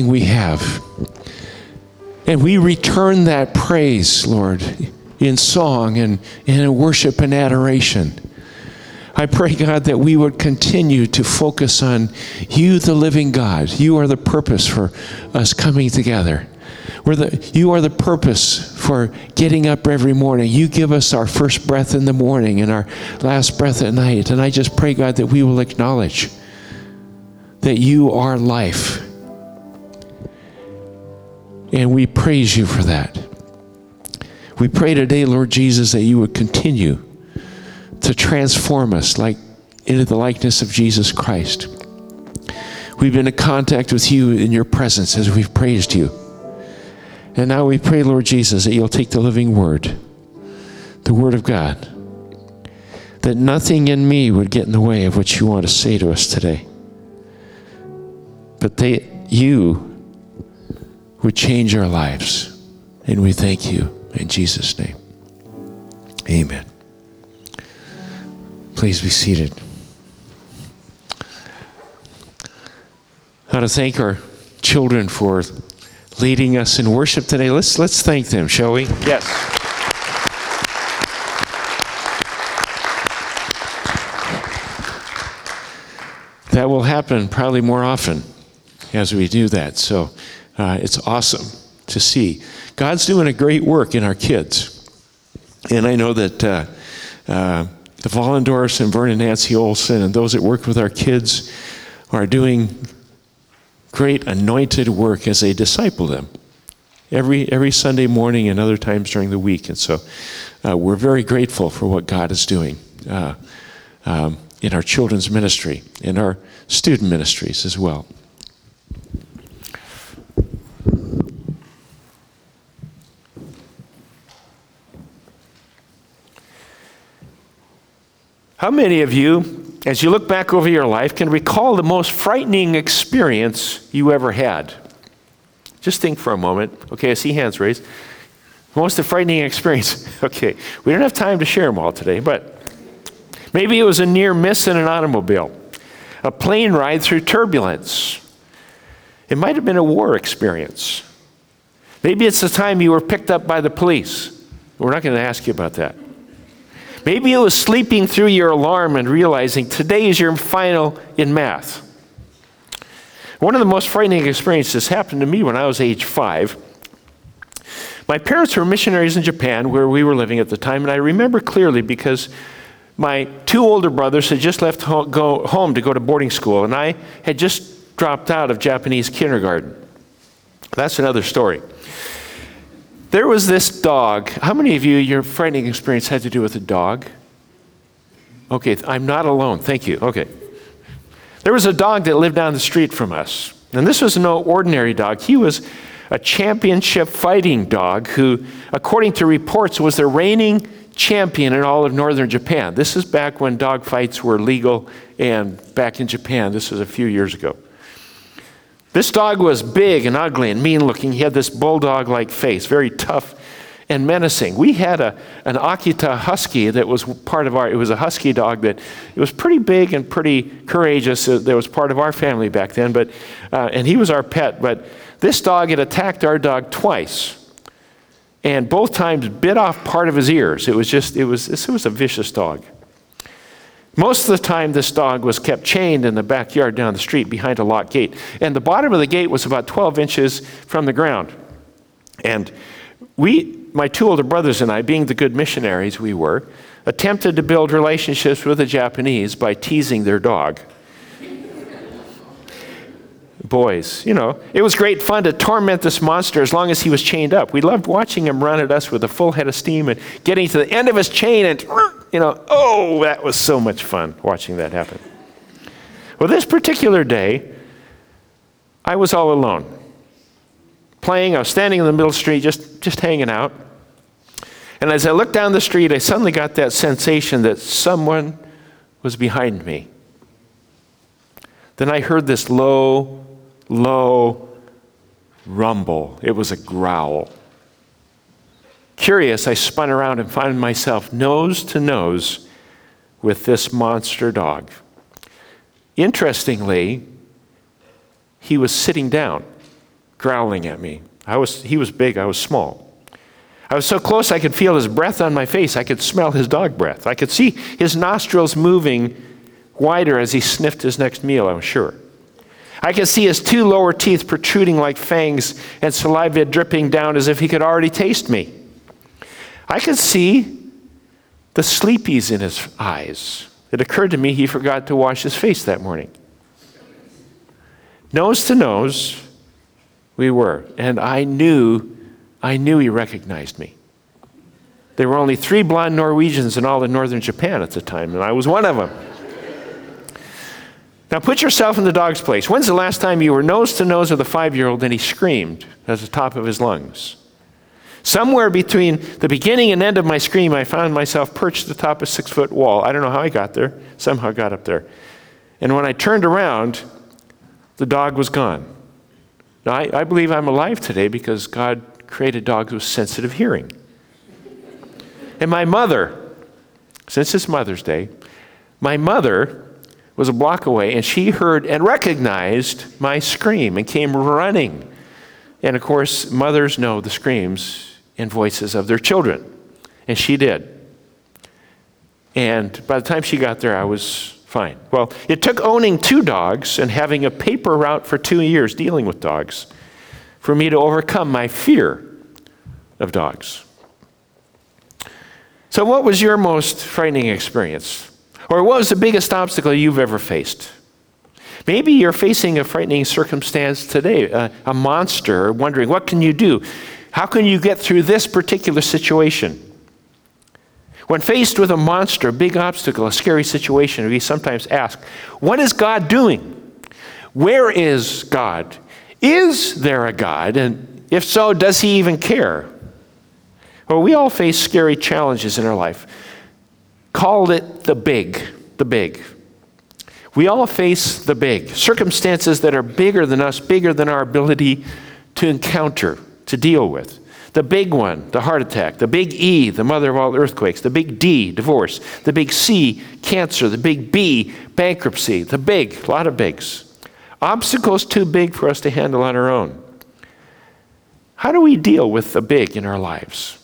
we have. And we return that praise, Lord, in song and, and in worship and adoration. I pray, God, that we would continue to focus on you, the living God. You are the purpose for us coming together. We're the, you are the purpose for getting up every morning. You give us our first breath in the morning and our last breath at night. And I just pray, God, that we will acknowledge that you are life. And we praise you for that. We pray today, Lord Jesus, that you would continue to transform us like into the likeness of Jesus Christ. We've been in contact with you in your presence as we've praised you. And now we pray, Lord Jesus, that you'll take the living word, the word of God, that nothing in me would get in the way of what you want to say to us today. But that you would change our lives. And we thank you in Jesus' name. Amen. Please be seated. I want to thank our children for leading us in worship today. Let's, let's thank them, shall we? Yes. That will happen probably more often as we do that. So uh, it's awesome to see. God's doing a great work in our kids. And I know that uh, uh, the Vollendorfs and Vernon Nancy Olson and those that work with our kids are doing great anointed work as they disciple them every, every Sunday morning and other times during the week. And so uh, we're very grateful for what God is doing uh, um, in our children's ministry, in our student ministries as well. How many of you, as you look back over your life, can recall the most frightening experience you ever had? Just think for a moment. Okay, I see hands raised. Most frightening experience. Okay, we don't have time to share them all today, but maybe it was a near miss in an automobile, a plane ride through turbulence. It might have been a war experience. Maybe it's the time you were picked up by the police. We're not going to ask you about that. Maybe it was sleeping through your alarm and realizing today is your final in math. One of the most frightening experiences happened to me when I was age five. My parents were missionaries in Japan, where we were living at the time, and I remember clearly because my two older brothers had just left home, go, home to go to boarding school, and I had just dropped out of Japanese kindergarten. That's another story. There was this dog. How many of you, your frightening experience had to do with a dog? Okay, I'm not alone. Thank you. Okay. There was a dog that lived down the street from us. And this was no ordinary dog. He was a championship fighting dog who, according to reports, was the reigning champion in all of northern Japan. This is back when dog fights were legal and back in Japan. This was a few years ago. This dog was big and ugly and mean looking. He had this bulldog like face, very tough and menacing. We had a, an Akita husky that was part of our, it was a husky dog that it was pretty big and pretty courageous. Uh, that was part of our family back then, but, uh, and he was our pet. But this dog had attacked our dog twice. And both times bit off part of his ears. It was just, it was, this was a vicious dog. Most of the time, this dog was kept chained in the backyard down the street behind a locked gate. And the bottom of the gate was about 12 inches from the ground. And we, my two older brothers and I, being the good missionaries we were, attempted to build relationships with the Japanese by teasing their dog boys. You know, it was great fun to torment this monster as long as he was chained up. We loved watching him run at us with a full head of steam and getting to the end of his chain and, you know, oh, that was so much fun watching that happen. Well, this particular day, I was all alone. Playing, I was standing in the middle of the street just, just hanging out. And as I looked down the street, I suddenly got that sensation that someone was behind me. Then I heard this low, low rumble. It was a growl. Curious, I spun around and found myself nose to nose with this monster dog. Interestingly, he was sitting down. growling at me. I was, he was big, I was small. I was so close I could feel his breath on my face. I could smell his dog breath. I could see his nostrils moving wider as he sniffed his next meal, I'm sure. I could see his two lower teeth protruding like fangs and saliva dripping down as if he could already taste me. I could see the sleepies in his eyes. It occurred to me he forgot to wash his face that morning. Nose to nose, we were. And I knew, I knew he recognized me. There were only three blonde Norwegians in all of northern Japan at the time, and I was one of them. Now put yourself in the dog's place. When's the last time you were nose to nose with a five year old and he screamed at the top of his lungs? Somewhere between the beginning and end of my scream, I found myself perched at the top of a six foot wall. I don't know how I got there, somehow got up there. And when I turned around, the dog was gone. Now, I, I believe I'm alive today because God created dogs with sensitive hearing. And my mother, since it's Mother's Day, my mother was a block away and she heard and recognized my scream and came running. And of course, mothers know the screams and voices of their children. And she did. And by the time she got there, I was fine. Well, it took owning two dogs and having a paper route for two years dealing with dogs for me to overcome my fear of dogs. So, what was your most frightening experience? Or what was the biggest obstacle you've ever faced? Maybe you're facing a frightening circumstance today, a, a monster, wondering, what can you do? How can you get through this particular situation? When faced with a monster, a big obstacle, a scary situation, we sometimes ask, What is God doing? Where is God? Is there a God? And if so, does he even care? Well, we all face scary challenges in our life. Called it the big, the big. We all face the big, circumstances that are bigger than us, bigger than our ability to encounter, to deal with. The big one, the heart attack. The big E, the mother of all earthquakes. The big D, divorce. The big C, cancer. The big B, bankruptcy. The big, a lot of bigs. Obstacles too big for us to handle on our own. How do we deal with the big in our lives?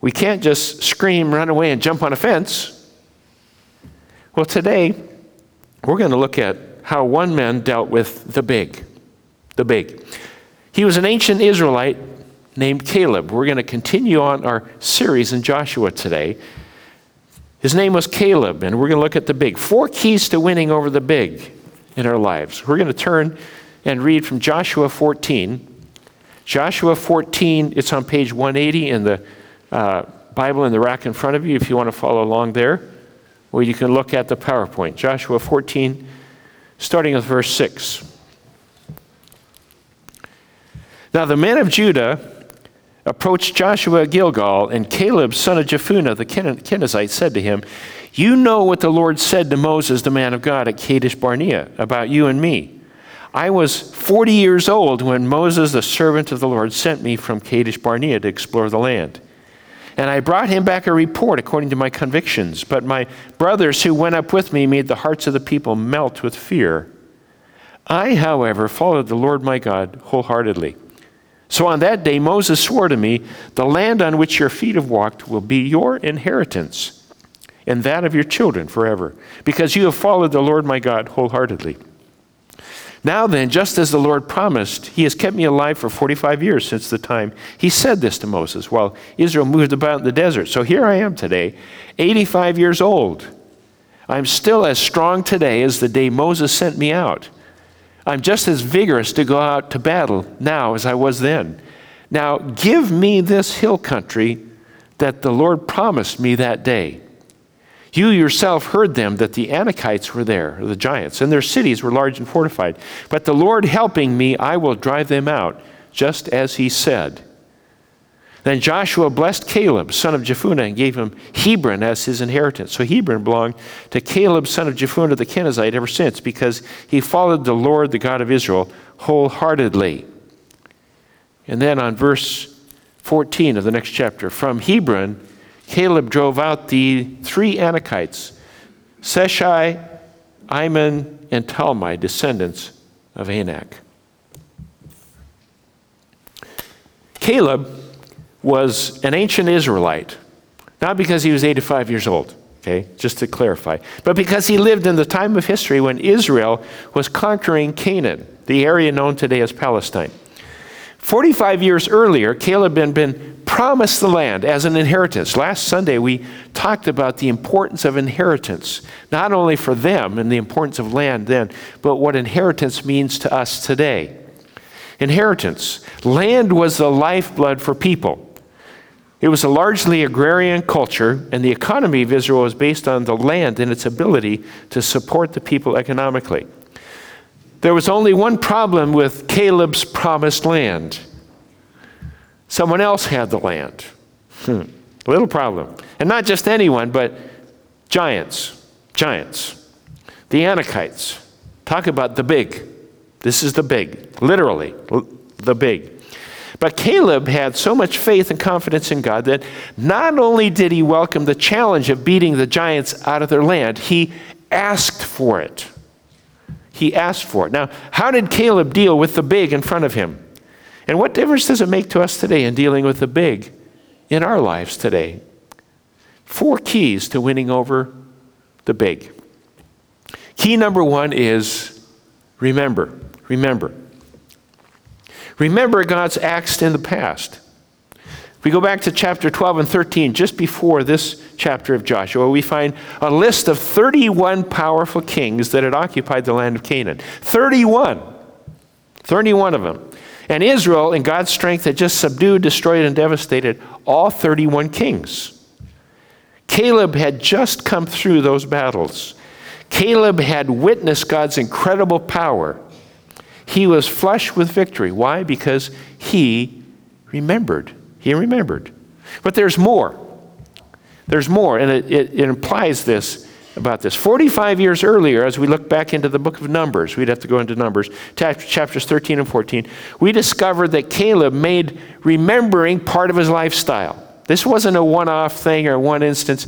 We can't just scream, run away, and jump on a fence. Well, today, we're going to look at how one man dealt with the big. The big. He was an ancient Israelite named Caleb. We're going to continue on our series in Joshua today. His name was Caleb, and we're going to look at the big. Four keys to winning over the big in our lives. We're going to turn and read from Joshua 14. Joshua 14, it's on page 180 in the uh, Bible in the rack in front of you if you want to follow along there, or you can look at the PowerPoint. Joshua 14, starting with verse 6. Now the men of Judah approached Joshua at Gilgal, and Caleb, son of Jephunneh the Kenizzite, said to him, You know what the Lord said to Moses, the man of God, at Kadesh Barnea, about you and me. I was 40 years old when Moses, the servant of the Lord, sent me from Kadesh Barnea to explore the land. And I brought him back a report according to my convictions. But my brothers who went up with me made the hearts of the people melt with fear. I, however, followed the Lord my God wholeheartedly. So on that day, Moses swore to me, The land on which your feet have walked will be your inheritance, and that of your children forever, because you have followed the Lord my God wholeheartedly. Now then, just as the Lord promised, he has kept me alive for 45 years since the time he said this to Moses while Israel moved about in the desert. So here I am today, 85 years old. I'm still as strong today as the day Moses sent me out. I'm just as vigorous to go out to battle now as I was then. Now, give me this hill country that the Lord promised me that day. You yourself heard them that the Anakites were there, the giants, and their cities were large and fortified. But the Lord helping me, I will drive them out, just as he said. Then Joshua blessed Caleb, son of Jephunneh, and gave him Hebron as his inheritance. So Hebron belonged to Caleb, son of Jephunneh the Kenizzite, ever since, because he followed the Lord, the God of Israel, wholeheartedly. And then on verse 14 of the next chapter, from Hebron, Caleb drove out the three Anakites, Sheshai, Ahiman, and Talmai, descendants of Anak. Caleb was an ancient Israelite, not because he was 85 years old, okay, just to clarify, but because he lived in the time of history when Israel was conquering Canaan, the area known today as Palestine. 45 years earlier, Caleb had been promised the land as an inheritance. Last Sunday, we talked about the importance of inheritance, not only for them and the importance of land then, but what inheritance means to us today. Inheritance. Land was the lifeblood for people. It was a largely agrarian culture, and the economy of Israel was based on the land and its ability to support the people economically. There was only one problem with Caleb's promised land someone else had the land. Hmm. Little problem. And not just anyone, but giants. Giants. The Anakites. Talk about the big. This is the big, literally, the big. But Caleb had so much faith and confidence in God that not only did he welcome the challenge of beating the giants out of their land, he asked for it. He asked for it. Now, how did Caleb deal with the big in front of him? And what difference does it make to us today in dealing with the big in our lives today? Four keys to winning over the big. Key number one is remember. Remember. Remember God's acts in the past. If we go back to chapter 12 and 13, just before this chapter of Joshua, we find a list of 31 powerful kings that had occupied the land of Canaan. 31. 31 of them. And Israel, in God's strength, had just subdued, destroyed, and devastated all 31 kings. Caleb had just come through those battles. Caleb had witnessed God's incredible power. He was flush with victory. Why? Because he remembered. He remembered. But there's more. There's more, and it, it, it, implies this about this. 45 years earlier, as we look back into the book of Numbers, we'd have to go into Numbers, chapters 13 and 14, we discovered that Caleb made remembering part of his lifestyle. This wasn't a one off thing or one instance.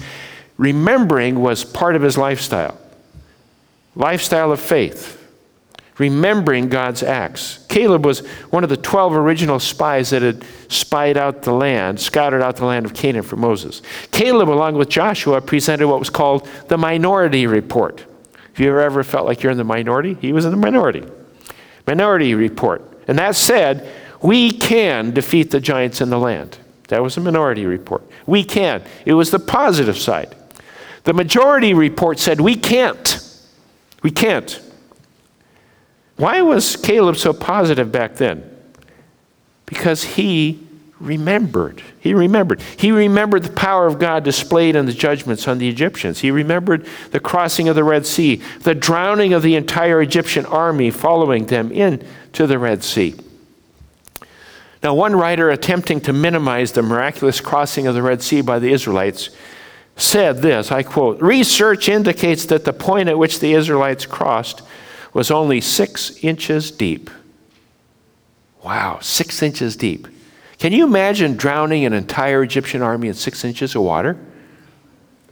Remembering was part of his lifestyle. Lifestyle of faith remembering God's acts. Caleb was one of the 12 original spies that had spied out the land, scouted out the land of Canaan for Moses. Caleb, along with Joshua, presented what was called the minority report. Have you ever felt like you're in the minority? He was in the minority. Minority report. And that said, we can defeat the giants in the land. That was a minority report. We can. It was the positive side. The majority report said we can't. We can't. Why was Caleb so positive back then? Because he remembered. He remembered. He remembered the power of God displayed in the judgments on the Egyptians. He remembered the crossing of the Red Sea, the drowning of the entire Egyptian army following them into the Red Sea. Now, one writer attempting to minimize the miraculous crossing of the Red Sea by the Israelites said this I quote, Research indicates that the point at which the Israelites crossed was only six inches deep. Wow, six inches deep. Can you imagine drowning an entire Egyptian army in six inches of water?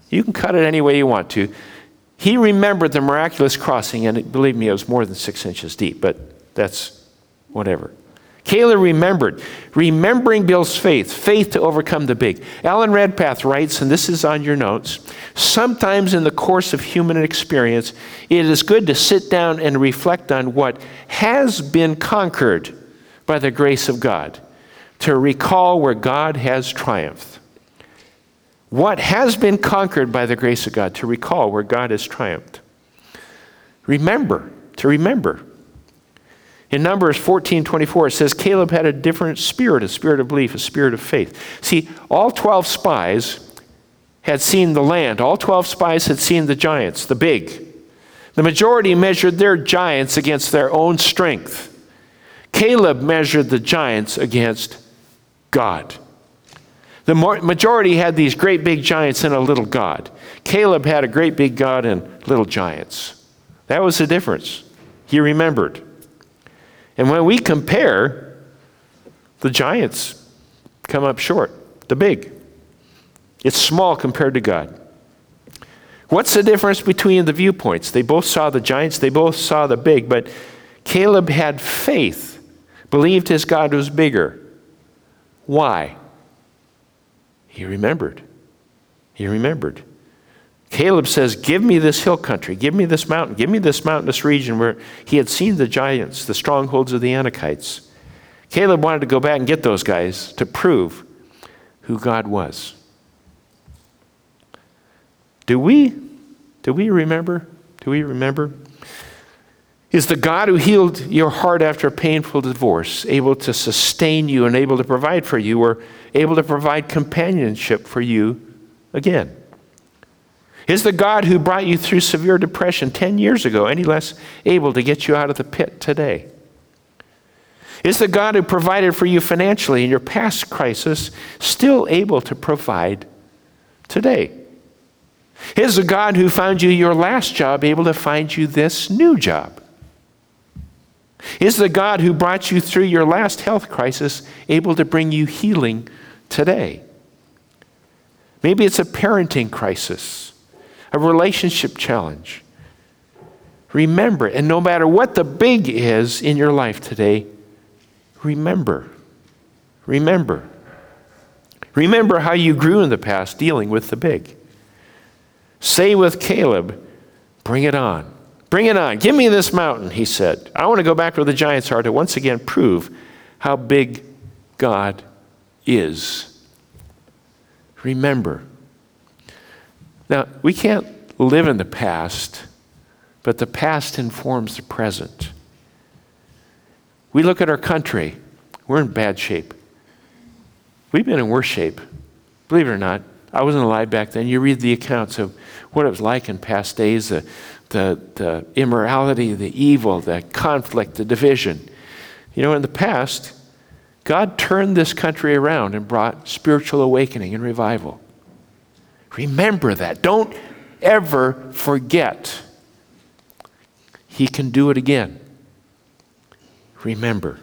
You can cut it any way you want to. He remembered the miraculous crossing, and believe me, it was more than six inches deep, but that's whatever. Caleb remembered. Remembering Bill's faith, faith to overcome the big. Alan Redpath writes, and this is on your notes sometimes in the course of human experience, it is good to sit down and reflect on what has been conquered by the grace of God, to recall where God has triumphed. What has been conquered by the grace of God, to recall where God has triumphed. Remember, to remember. In Numbers 14 24, it says Caleb had a different spirit, a spirit of belief, a spirit of faith. See, all 12 spies had seen the land, all 12 spies had seen the giants, the big. The majority measured their giants against their own strength. Caleb measured the giants against God. The majority had these great big giants and a little God. Caleb had a great big God and little giants. That was the difference. He remembered. And when we compare, the giants come up short, the big. It's small compared to God. What's the difference between the viewpoints? They both saw the giants, they both saw the big, but Caleb had faith, believed his God was bigger. Why? He remembered. He remembered. Caleb says, Give me this hill country, give me this mountain, give me this mountainous region where he had seen the giants, the strongholds of the Anakites. Caleb wanted to go back and get those guys to prove who God was. Do we? Do we remember? Do we remember? Is the God who healed your heart after a painful divorce able to sustain you and able to provide for you or able to provide companionship for you again? Is the God who brought you through severe depression 10 years ago any less able to get you out of the pit today? Is the God who provided for you financially in your past crisis still able to provide today? Is the God who found you your last job able to find you this new job? Is the God who brought you through your last health crisis able to bring you healing today? Maybe it's a parenting crisis, a relationship challenge. Remember, and no matter what the big is in your life today, remember. Remember. Remember how you grew in the past dealing with the big. Say with Caleb, bring it on. Bring it on. Give me this mountain, he said. I want to go back where the giants are to once again prove how big God is. Remember. Now, we can't live in the past, but the past informs the present. We look at our country, we're in bad shape. We've been in worse shape, believe it or not. I wasn't alive back then. You read the accounts of what it was like in past days the, the, the immorality, the evil, the conflict, the division. You know, in the past, God turned this country around and brought spiritual awakening and revival. Remember that. Don't ever forget. He can do it again. Remember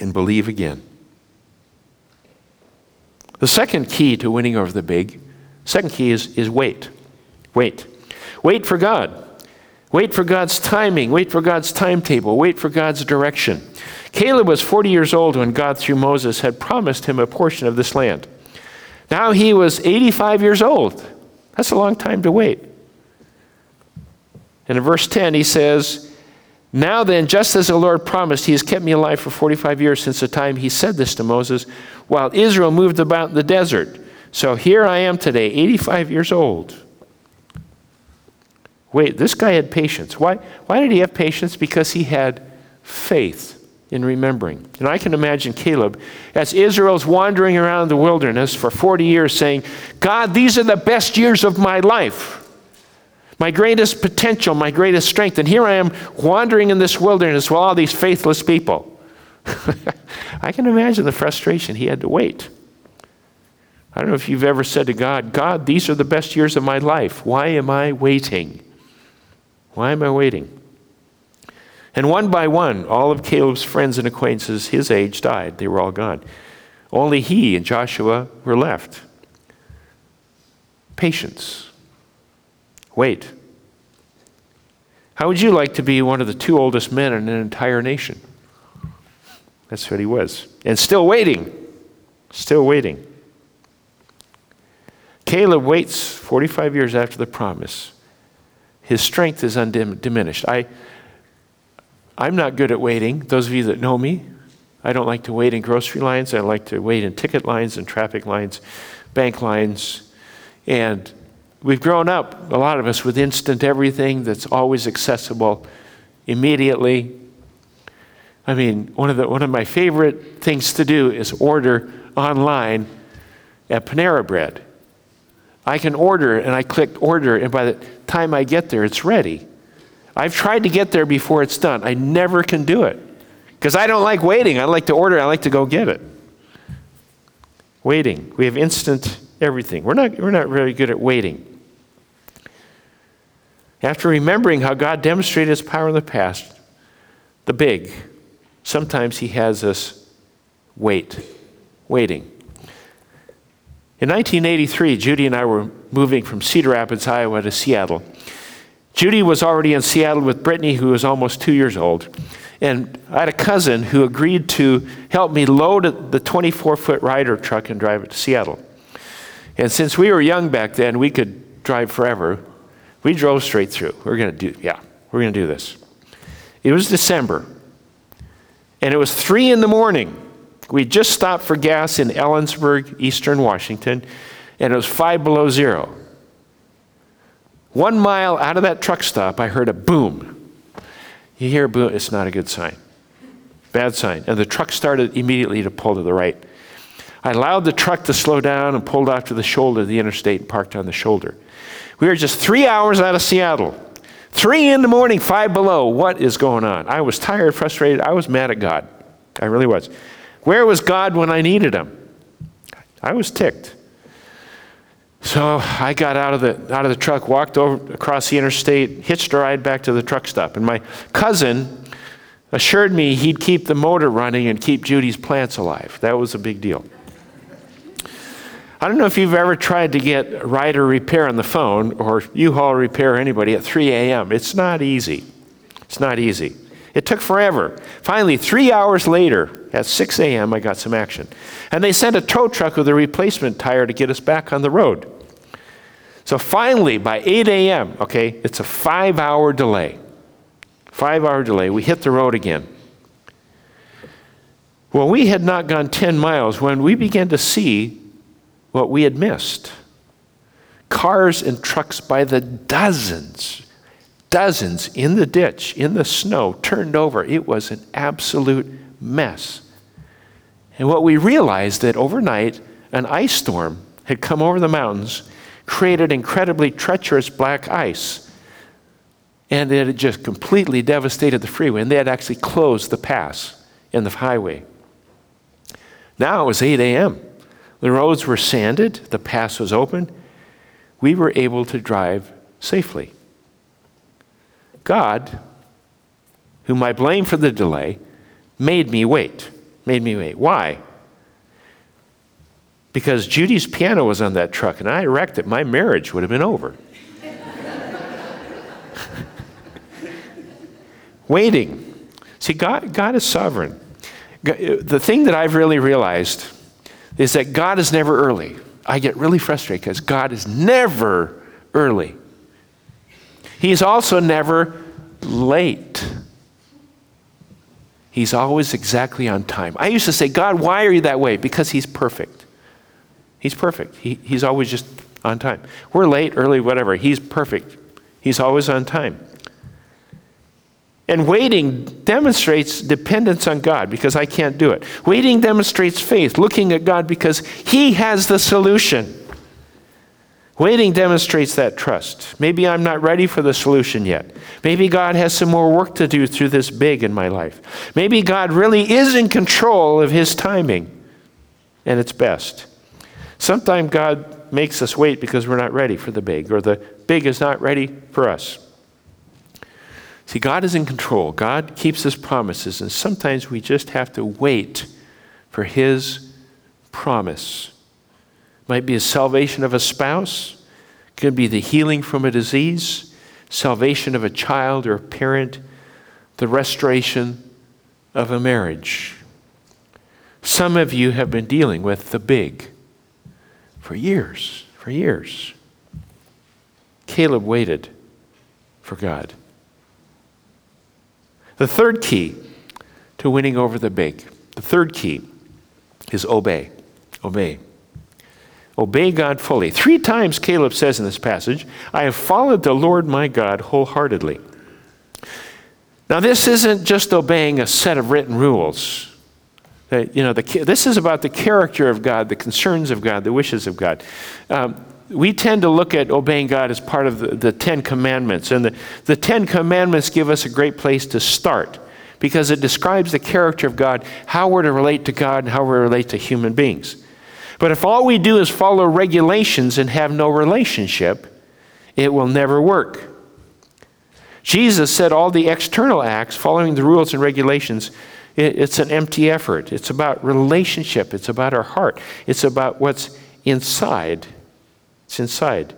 and believe again. The second key to winning over the big, second key is, is wait. Wait. Wait for God. Wait for God's timing. Wait for God's timetable. Wait for God's direction. Caleb was 40 years old when God, through Moses, had promised him a portion of this land. Now he was 85 years old. That's a long time to wait. And in verse 10, he says, Now then, just as the Lord promised, he has kept me alive for 45 years since the time he said this to Moses, while Israel moved about in the desert. So here I am today, 85 years old. Wait, this guy had patience. Why, why did he have patience? Because he had faith in remembering. And I can imagine Caleb, as Israel's wandering around the wilderness for 40 years, saying, God, these are the best years of my life, my greatest potential, my greatest strength. And here I am wandering in this wilderness with all these faithless people. I can imagine the frustration he had to wait. I don't know if you've ever said to God, God, these are the best years of my life. Why am I waiting? Why am I waiting? And one by one, all of Caleb's friends and acquaintances his age died. They were all gone. Only he and Joshua were left. Patience. Wait. How would you like to be one of the two oldest men in an entire nation? That's what he was. And still waiting. Still waiting. Caleb waits 45 years after the promise his strength is undiminished. I, I'm not good at waiting. Those of you that know me, I don't like to wait in grocery lines. I like to wait in ticket lines and traffic lines, bank lines. And we've grown up, a lot of us, with instant everything that's always accessible immediately. I mean, one of, the, one of my favorite things to do is order online at Panera Bread. I can order and I click order, and by the time I get there, it's ready. I've tried to get there before it's done. I never can do it because I don't like waiting. I like to order, I like to go get it. Waiting. We have instant everything. We're not, we're not very good at waiting. After remembering how God demonstrated his power in the past, the big, sometimes he has us wait, waiting. In 1983, Judy and I were moving from Cedar Rapids, Iowa to Seattle. Judy was already in Seattle with Brittany, who was almost two years old. And I had a cousin who agreed to help me load the 24 foot Ryder truck and drive it to Seattle. And since we were young back then, we could drive forever. We drove straight through. We're going to do, yeah, we're going to do this. It was December, and it was three in the morning. We just stopped for gas in Ellensburg, eastern Washington, and it was five below zero. One mile out of that truck stop, I heard a boom. You hear a boom, it's not a good sign. Bad sign. And the truck started immediately to pull to the right. I allowed the truck to slow down and pulled off to the shoulder of the interstate and parked on the shoulder. We were just three hours out of Seattle. Three in the morning, five below. What is going on? I was tired, frustrated. I was mad at God. I really was. Where was God when I needed him? I was ticked. So I got out of the out of the truck, walked over across the interstate, hitched a ride back to the truck stop, and my cousin assured me he'd keep the motor running and keep Judy's plants alive. That was a big deal. I don't know if you've ever tried to get Ryder repair on the phone or U-Haul repair anybody at 3 a.m. It's not easy. It's not easy. It took forever. Finally, three hours later, at 6 a.m., I got some action. And they sent a tow truck with a replacement tire to get us back on the road. So finally, by 8 a.m., okay, it's a five hour delay. Five hour delay. We hit the road again. Well, we had not gone 10 miles when we began to see what we had missed. Cars and trucks by the dozens, dozens in the ditch, in the snow, turned over. It was an absolute mess. And what we realized that overnight, an ice storm had come over the mountains, created incredibly treacherous black ice, and it had just completely devastated the freeway. And they had actually closed the pass in the highway. Now it was 8 a.m. The roads were sanded, the pass was open. We were able to drive safely. God, whom I blame for the delay, made me wait. Made me wait. Why? Because Judy's piano was on that truck and I wrecked it. My marriage would have been over. Waiting. See, God, God is sovereign. Uh, the thing that I've really realized is that God is never early. I get really frustrated because God is never early. He's also never late. He's always exactly on time. I used to say, God, why are you that way? Because He's perfect. He's perfect. He, he's always just on time. We're late, early, whatever. He's perfect. He's always on time. And waiting demonstrates dependence on God because I can't do it. Waiting demonstrates faith, looking at God because He has the solution. Waiting demonstrates that trust. Maybe I'm not ready for the solution yet. Maybe God has some more work to do through this big in my life. Maybe God really is in control of His timing and it's best. Sometimes God makes us wait because we're not ready for the big, or the big is not ready for us. See, God is in control. God keeps his promises, and sometimes we just have to wait for his promise. Might be a salvation of a spouse, could be the healing from a disease, salvation of a child or a parent, the restoration of a marriage. Some of you have been dealing with the big for years, for years. Caleb waited for God. The third key to winning over the big, the third key is obey. Obey. Obey God fully. Three times Caleb says in this passage, I have followed the Lord my God wholeheartedly. Now, this isn't just obeying a set of written rules. That, you know, the, this is about the character of God, the concerns of God, the wishes of God. Um, we tend to look at obeying God as part of the, the Ten Commandments. And the, the Ten Commandments give us a great place to start because it describes the character of God, how we're to relate to God, and how we relate to human beings. But if all we do is follow regulations and have no relationship, it will never work. Jesus said all the external acts, following the rules and regulations, it, it's an empty effort. It's about relationship, it's about our heart, it's about what's inside it's inside.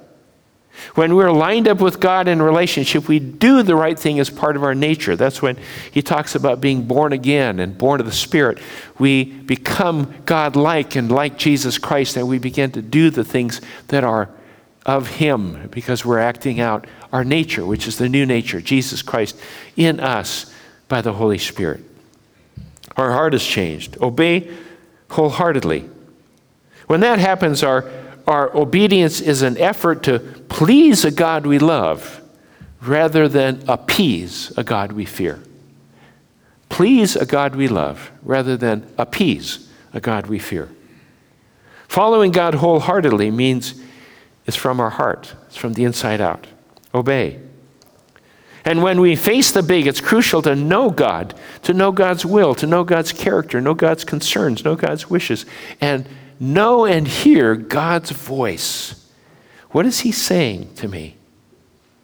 When we're lined up with God in relationship, we do the right thing as part of our nature. That's when he talks about being born again and born of the Spirit. We become God like and like Jesus Christ, and we begin to do the things that are of him because we're acting out our nature, which is the new nature, Jesus Christ, in us by the Holy Spirit. Our heart is changed. Obey wholeheartedly. When that happens, our, our obedience is an effort to please a God we love rather than appease a God we fear. Please a God we love rather than appease a God we fear. Following God wholeheartedly means it's from our heart, it's from the inside out. Obey. And when we face the big, it's crucial to know God, to know God's will, to know God's character, know God's concerns, know God's wishes, and know and hear God's voice. What is He saying to me?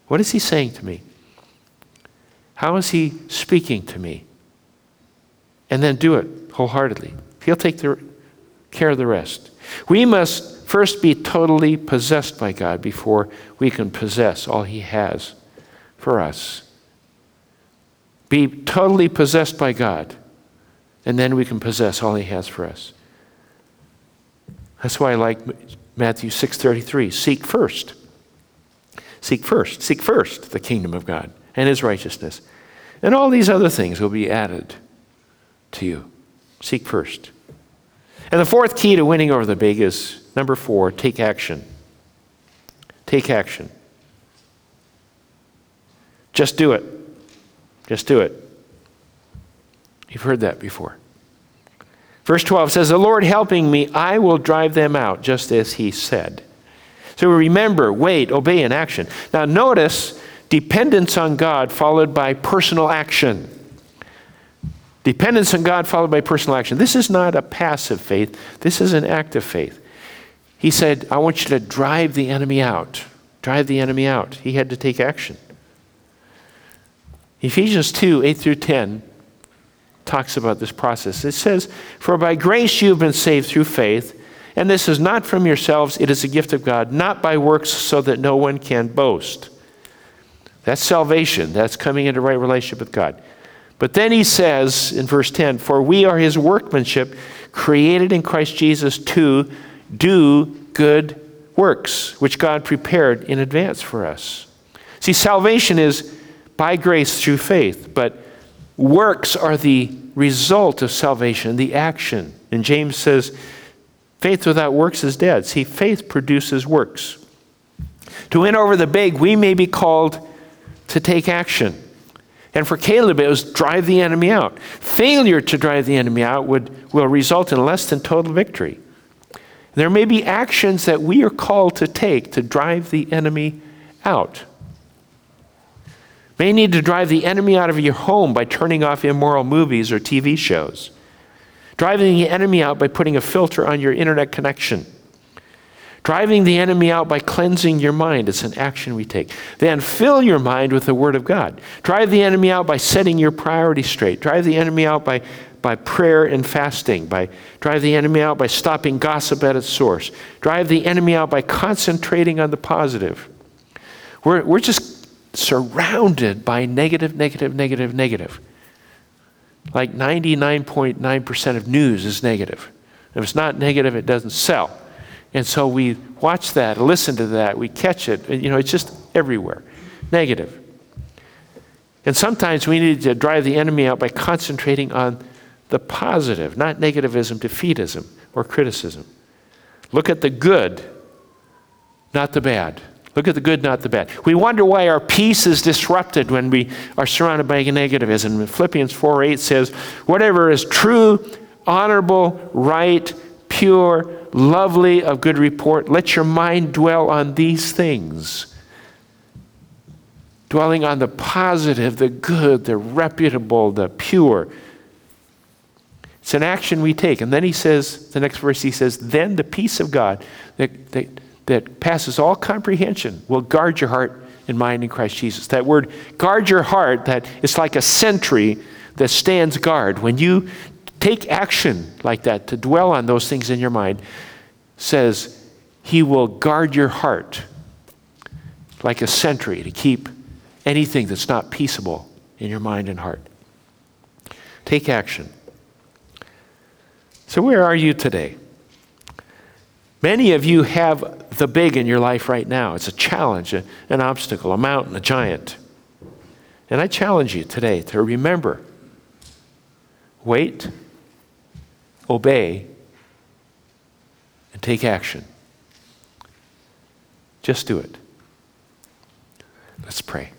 What is He saying to me? How is He speaking to me? And then do it wholeheartedly. He'll take the, care of the rest. We must first be totally possessed by God before we can possess all He has for us. Be totally possessed by God, and then we can possess all He has for us. That's why I like Matthew 6:33. Seek first. Seek first. Seek first the kingdom of God and his righteousness. And all these other things will be added to you. Seek first. And the fourth key to winning over the big is number 4, take action. Take action. Just do it. Just do it. You've heard that before. Verse 12 says, The Lord helping me, I will drive them out, just as he said. So remember, wait, obey, and action. Now notice dependence on God followed by personal action. Dependence on God followed by personal action. This is not a passive faith, this is an active faith. He said, I want you to drive the enemy out. Drive the enemy out. He had to take action. Ephesians 2 8 through 10 talks about this process. It says, For by grace you have been saved through faith, and this is not from yourselves, it is a gift of God, not by works, so that no one can boast. That's salvation. That's coming into right relationship with God. But then he says in verse 10 For we are his workmanship, created in Christ Jesus to do good works, which God prepared in advance for us. See, salvation is by grace through faith, but Works are the result of salvation, the action. And James says, faith without works is dead. See, faith produces works. To win over the big, we may be called to take action. And for Caleb, it was drive the enemy out. Failure to drive the enemy out would, will result in less than total victory. There may be actions that we are called to take to drive the enemy out may need to drive the enemy out of your home by turning off immoral movies or TV shows. Driving the enemy out by putting a filter on your internet connection. Driving the enemy out by cleansing your mind. It's an action we take. Then fill your mind with the Word of God. Drive the enemy out by setting your priorities straight. Drive the enemy out by, by prayer and fasting. By, drive the enemy out by stopping gossip at its source. Drive the enemy out by concentrating on the positive. We're, we're just surrounded by negative, negative, negative, negative. Like 99.9% of news is negative. If it's not negative, it doesn't sell. And so we watch that, listen to that, we catch it. You know, it's just everywhere. Negative. And sometimes we need to drive the enemy out by concentrating on the positive, not negativism, defeatism, or criticism. Look at the good, not the bad. Look at the good, not the bad. We wonder why our peace is disrupted when we are surrounded by negativism. Philippians 4 8 says, Whatever is true, honorable, right, pure, lovely, of good report, let your mind dwell on these things. Dwelling on the positive, the good, the reputable, the pure. It's an action we take. And then he says, the next verse, he says, Then the peace of God that, that passes all comprehension will guard your heart and mind in Christ Jesus. That word, guard your heart, that it's like a sentry that stands guard. When you take action like that to dwell on those things in your mind, says, He will guard your heart. like a sentry to keep anything that's not peaceable in your mind and heart. Take action. So, where are you today? Many of you have the big in your life right now. It's a challenge, an obstacle, a mountain, a giant. And I challenge you today to remember wait, obey, and take action. Just do it. Let's pray.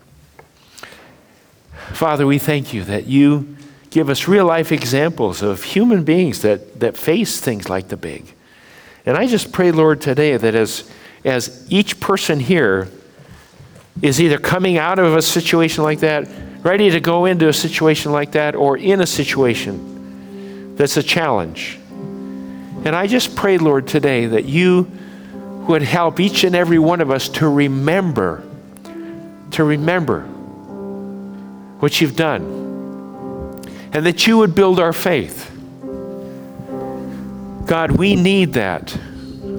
Father, we thank you that you give us real life examples of human beings that, that face things like the big. And I just pray, Lord, today that as, as each person here is either coming out of a situation like that, ready to go into a situation like that, or in a situation that's a challenge. And I just pray, Lord, today that you would help each and every one of us to remember, to remember what you've done, and that you would build our faith. God, we need that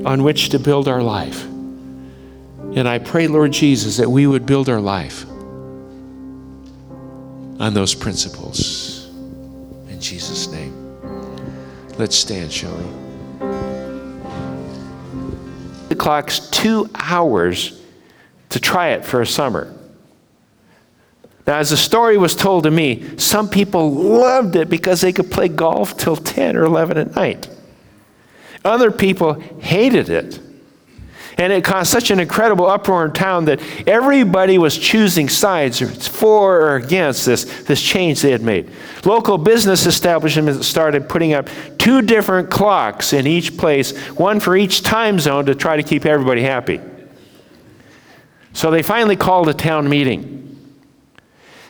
on which to build our life. And I pray, Lord Jesus, that we would build our life on those principles. In Jesus' name. Let's stand, shall we? The clock's two hours to try it for a summer. Now, as the story was told to me, some people loved it because they could play golf till 10 or 11 at night. Other people hated it. And it caused such an incredible uproar in town that everybody was choosing sides for or against this, this change they had made. Local business establishments started putting up two different clocks in each place, one for each time zone to try to keep everybody happy. So they finally called a town meeting.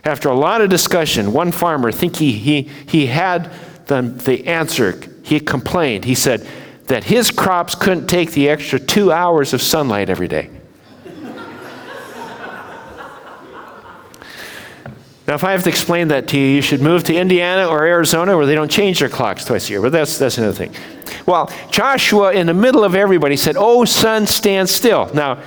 After a lot of discussion, one farmer, think he, he, he had the, the answer, he complained. He said, that his crops couldn't take the extra two hours of sunlight every day. Now, if I have to explain that to you, you should move to Indiana or Arizona where they don't change their clocks twice a year, but that's, that's another thing. Well, Joshua, in the middle of everybody, said, Oh, sun, stand still. Now,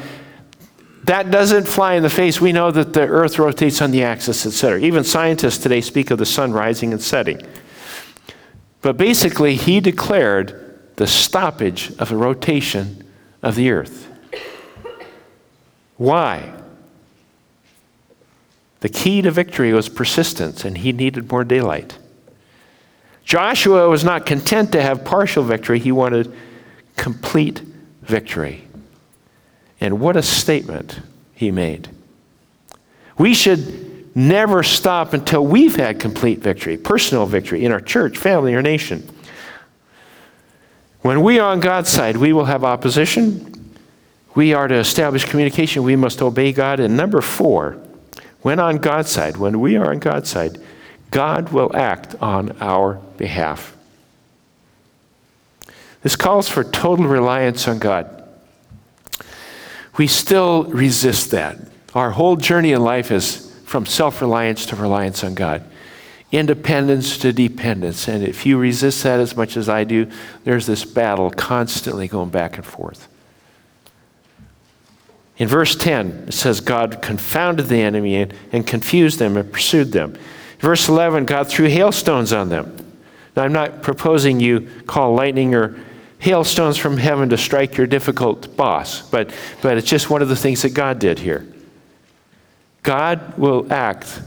that doesn't fly in the face. We know that the earth rotates on the axis, etc. Even scientists today speak of the sun rising and setting. But basically, he declared the stoppage of the rotation of the earth. Why? The key to victory was persistence, and he needed more daylight. Joshua was not content to have partial victory, he wanted complete victory. And what a statement he made. We should never stop until we've had complete victory, personal victory in our church, family, or nation. When we are on God's side, we will have opposition. We are to establish communication. We must obey God. And number four, when on God's side, when we are on God's side, God will act on our behalf. This calls for total reliance on God. We still resist that. Our whole journey in life is from self reliance to reliance on God independence to dependence. And if you resist that as much as I do, there's this battle constantly going back and forth. In verse 10, it says, God confounded the enemy and, and confused them and pursued them. Verse 11, God threw hailstones on them. Now, I'm not proposing you call lightning or hailstones from heaven to strike your difficult boss, but, but it's just one of the things that God did here. God will act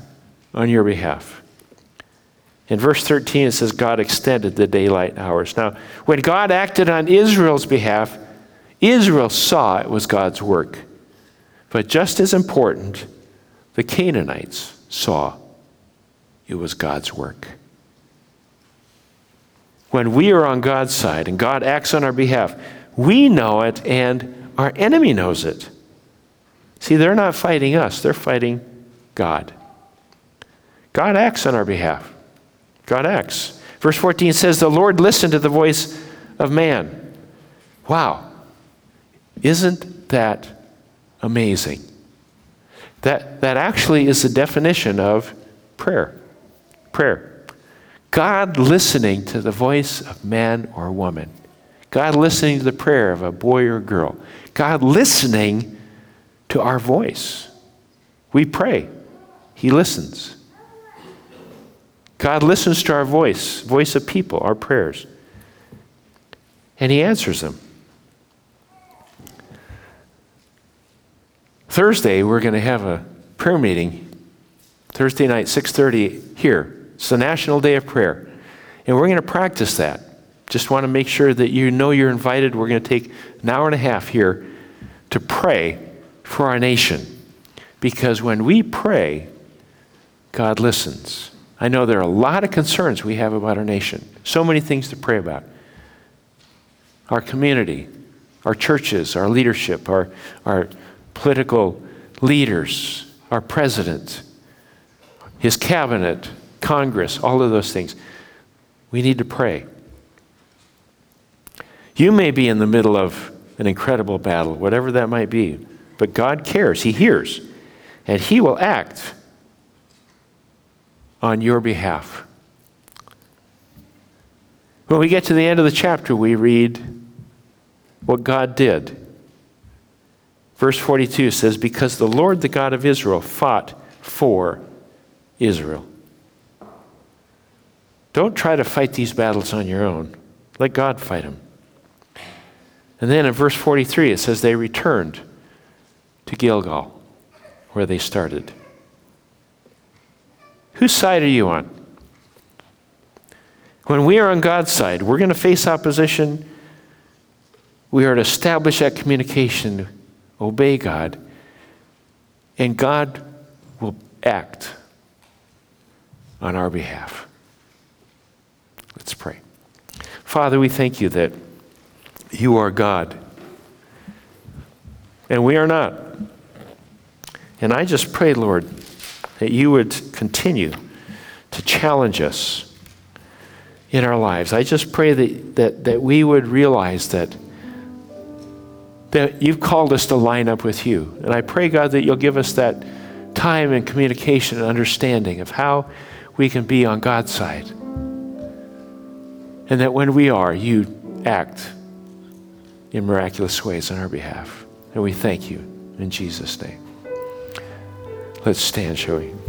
on your behalf. In verse 13, it says God extended the daylight hours. Now, when God acted on Israel's behalf, Israel saw it was God's work. But just as important, the Canaanites saw it was God's work. When we are on God's side and God acts on our behalf, we know it and our enemy knows it. See, they're not fighting us, they're fighting God. God acts on our behalf. God acts. Verse 14 says, The Lord listened to the voice of man. Wow. Isn't that amazing? That, that actually is the definition of prayer. Prayer. God listening to the voice of man or woman. God listening to the prayer of a boy or girl. God listening to our voice. We pray, He listens. God listens to our voice, voice of people, our prayers, and He answers them. Thursday, we're going to have a prayer meeting. Thursday night, 6:30 here. It's the National Day of Prayer. And we're going to practice that. Just want to make sure that you know you're invited. We're going to take an hour and a half here to pray for our nation. Because when we pray, God listens. I know there are a lot of concerns we have about our nation, so many things to pray about. Our community, our churches, our leadership, our, our political leaders, our president, his cabinet, Congress, all of those things. We need to pray. You may be in the middle of an incredible battle, whatever that might be, but God cares. He hears, and He will act on your behalf. When we get to the end of the chapter, we read what God did. Verse 42 says, Because the Lord, the God of Israel, fought for Israel. Don't try to fight these battles on your own. Let God fight them. And then in verse 43, it says, They returned to Gilgal, where they started. Whose side are you on? When we are on God's side, we're going to face opposition. We are to establish that communication, obey God, and God will act on our behalf. Let's pray. Father, we thank you that you are God, and we are not. And I just pray, Lord, that you would continue to challenge us in our lives. I just pray that, that, that we would realize that, that you've called us to line up with you. And I pray, God, that you'll give us that time and communication and understanding of how we can be on God's side. And that when we are, you act in miraculous ways on our behalf. And we thank you in Jesus' name. Let's stand, shall we?